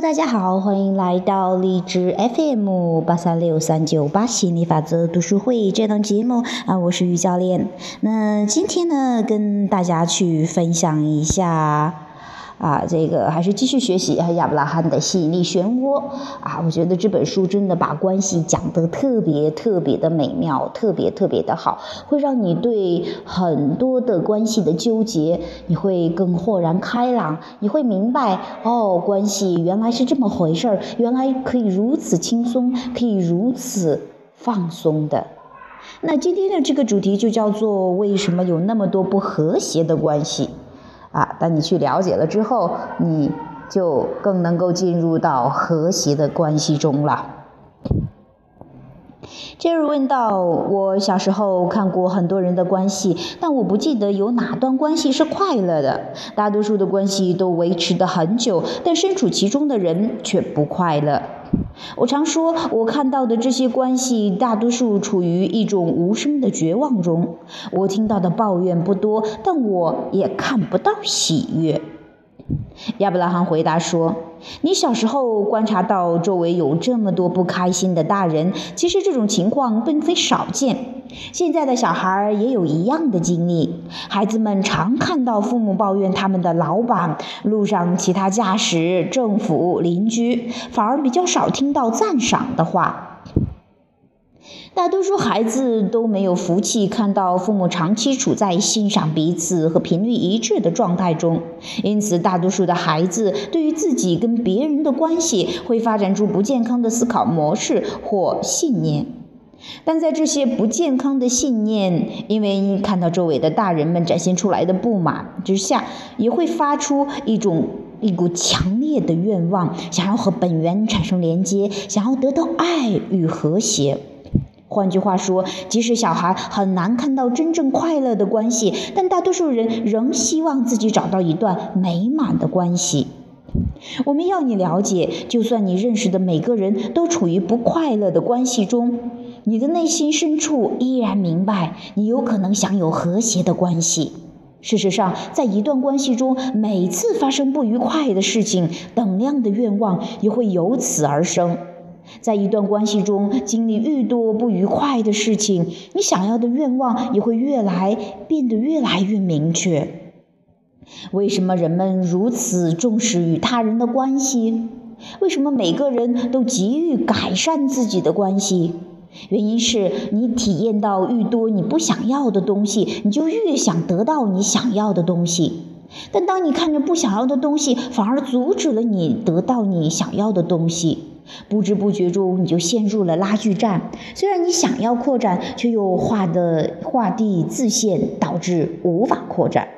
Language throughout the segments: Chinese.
大家好，欢迎来到荔枝 FM 八三六三九八心理法则读书会这档节目啊，我是于教练。那今天呢，跟大家去分享一下。啊，这个还是继续学习亚伯拉罕的吸引力漩涡啊！我觉得这本书真的把关系讲得特别特别的美妙，特别特别的好，会让你对很多的关系的纠结，你会更豁然开朗，你会明白哦，关系原来是这么回事儿，原来可以如此轻松，可以如此放松的。那今天的这个主题就叫做为什么有那么多不和谐的关系？啊，当你去了解了之后，你就更能够进入到和谐的关系中了。接着问到，我小时候看过很多人的关系，但我不记得有哪段关系是快乐的。大多数的关系都维持的很久，但身处其中的人却不快乐。我常说，我看到的这些关系，大多数处于一种无声的绝望中。我听到的抱怨不多，但我也看不到喜悦。亚伯拉罕回答说：“你小时候观察到周围有这么多不开心的大人，其实这种情况并非少见。现在的小孩也有一样的经历。孩子们常看到父母抱怨他们的老板、路上其他驾驶、政府、邻居，反而比较少听到赞赏的话。”大多数孩子都没有福气看到父母长期处在欣赏彼此和频率一致的状态中，因此大多数的孩子对于自己跟别人的关系会发展出不健康的思考模式或信念。但在这些不健康的信念，因为看到周围的大人们展现出来的不满之下，也会发出一种一股强烈的愿望，想要和本源产生连接，想要得到爱与和谐。换句话说，即使小孩很难看到真正快乐的关系，但大多数人仍希望自己找到一段美满的关系。我们要你了解，就算你认识的每个人都处于不快乐的关系中，你的内心深处依然明白，你有可能享有和谐的关系。事实上，在一段关系中，每次发生不愉快的事情，等量的愿望也会由此而生。在一段关系中，经历愈多不愉快的事情，你想要的愿望也会越来变得越来越明确。为什么人们如此重视与他人的关系？为什么每个人都急于改善自己的关系？原因是你体验到愈多你不想要的东西，你就越想得到你想要的东西。但当你看着不想要的东西，反而阻止了你得到你想要的东西。不知不觉中，你就陷入了拉锯战。虽然你想要扩展，却又画的画地自限，导致无法扩展。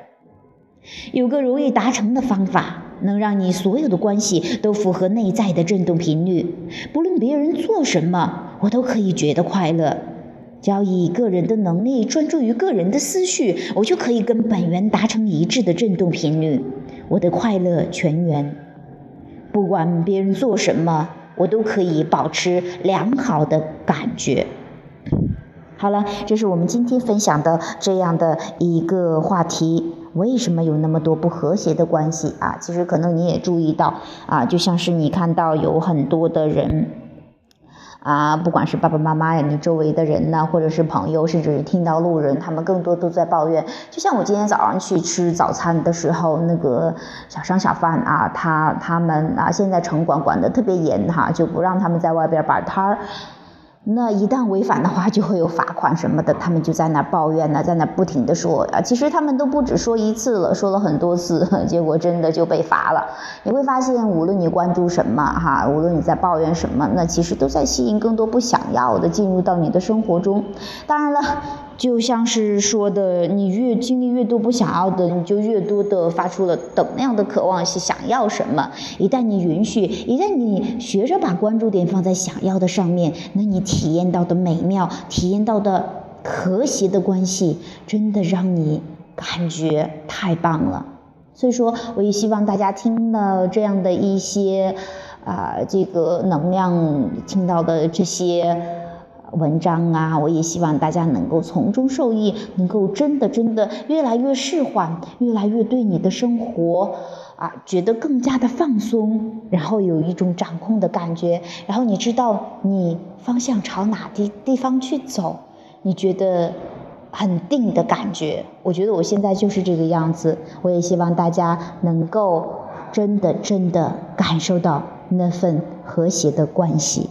有个容易达成的方法，能让你所有的关系都符合内在的振动频率。不论别人做什么，我都可以觉得快乐。只要以个人的能力专注于个人的思绪，我就可以跟本源达成一致的振动频率。我的快乐全源。不管别人做什么。我都可以保持良好的感觉。好了，这是我们今天分享的这样的一个话题：为什么有那么多不和谐的关系啊？其实可能你也注意到啊，就像是你看到有很多的人。啊，不管是爸爸妈妈呀，你周围的人呢，或者是朋友，甚至是听到路人，他们更多都在抱怨。就像我今天早上去吃早餐的时候，那个小商小贩啊，他他们啊，现在城管管得特别严哈，就不让他们在外边摆摊儿。那一旦违反的话，就会有罚款什么的，他们就在那抱怨呢，在那不停的说啊，其实他们都不止说一次了，说了很多次，结果真的就被罚了。你会发现，无论你关注什么哈，无论你在抱怨什么，那其实都在吸引更多不想要的进入到你的生活中。当然了。就像是说的，你越经历越多不想要的，你就越多的发出了等量的渴望，是想要什么。一旦你允许，一旦你学着把关注点放在想要的上面，那你体验到的美妙，体验到的和谐的关系，真的让你感觉太棒了。所以说，我也希望大家听到这样的一些啊，这个能量，听到的这些。文章啊，我也希望大家能够从中受益，能够真的真的越来越释缓，越来越对你的生活。啊，觉得更加的放松，然后有一种掌控的感觉，然后你知道你方向朝哪地地方去走，你觉得很定的感觉。我觉得我现在就是这个样子，我也希望大家能够真的真的感受到那份和谐的关系。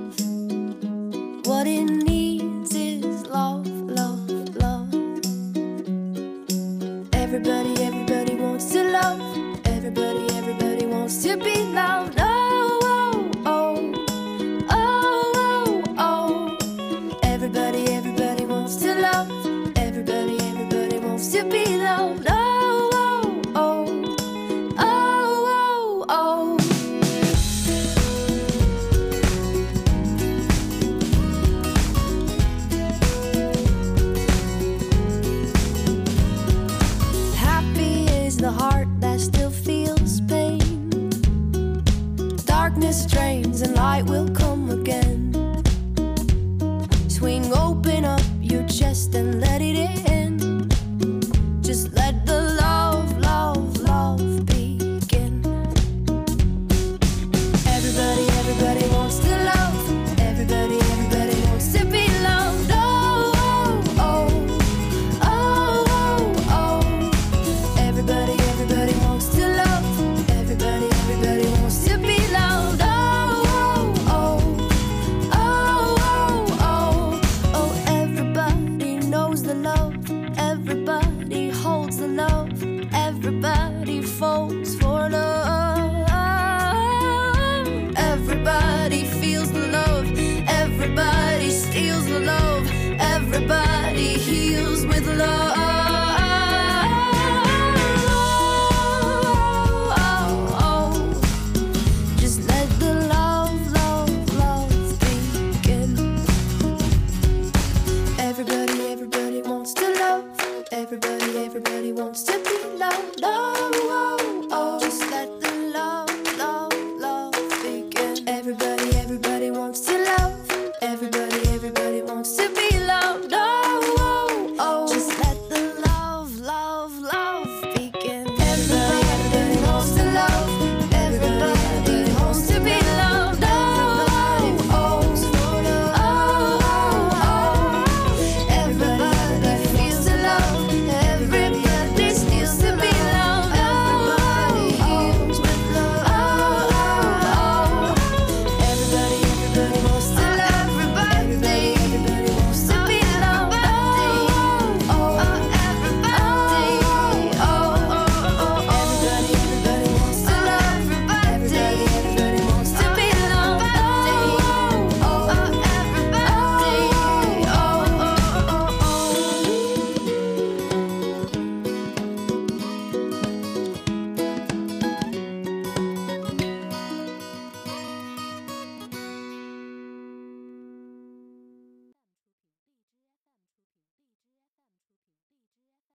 the heart.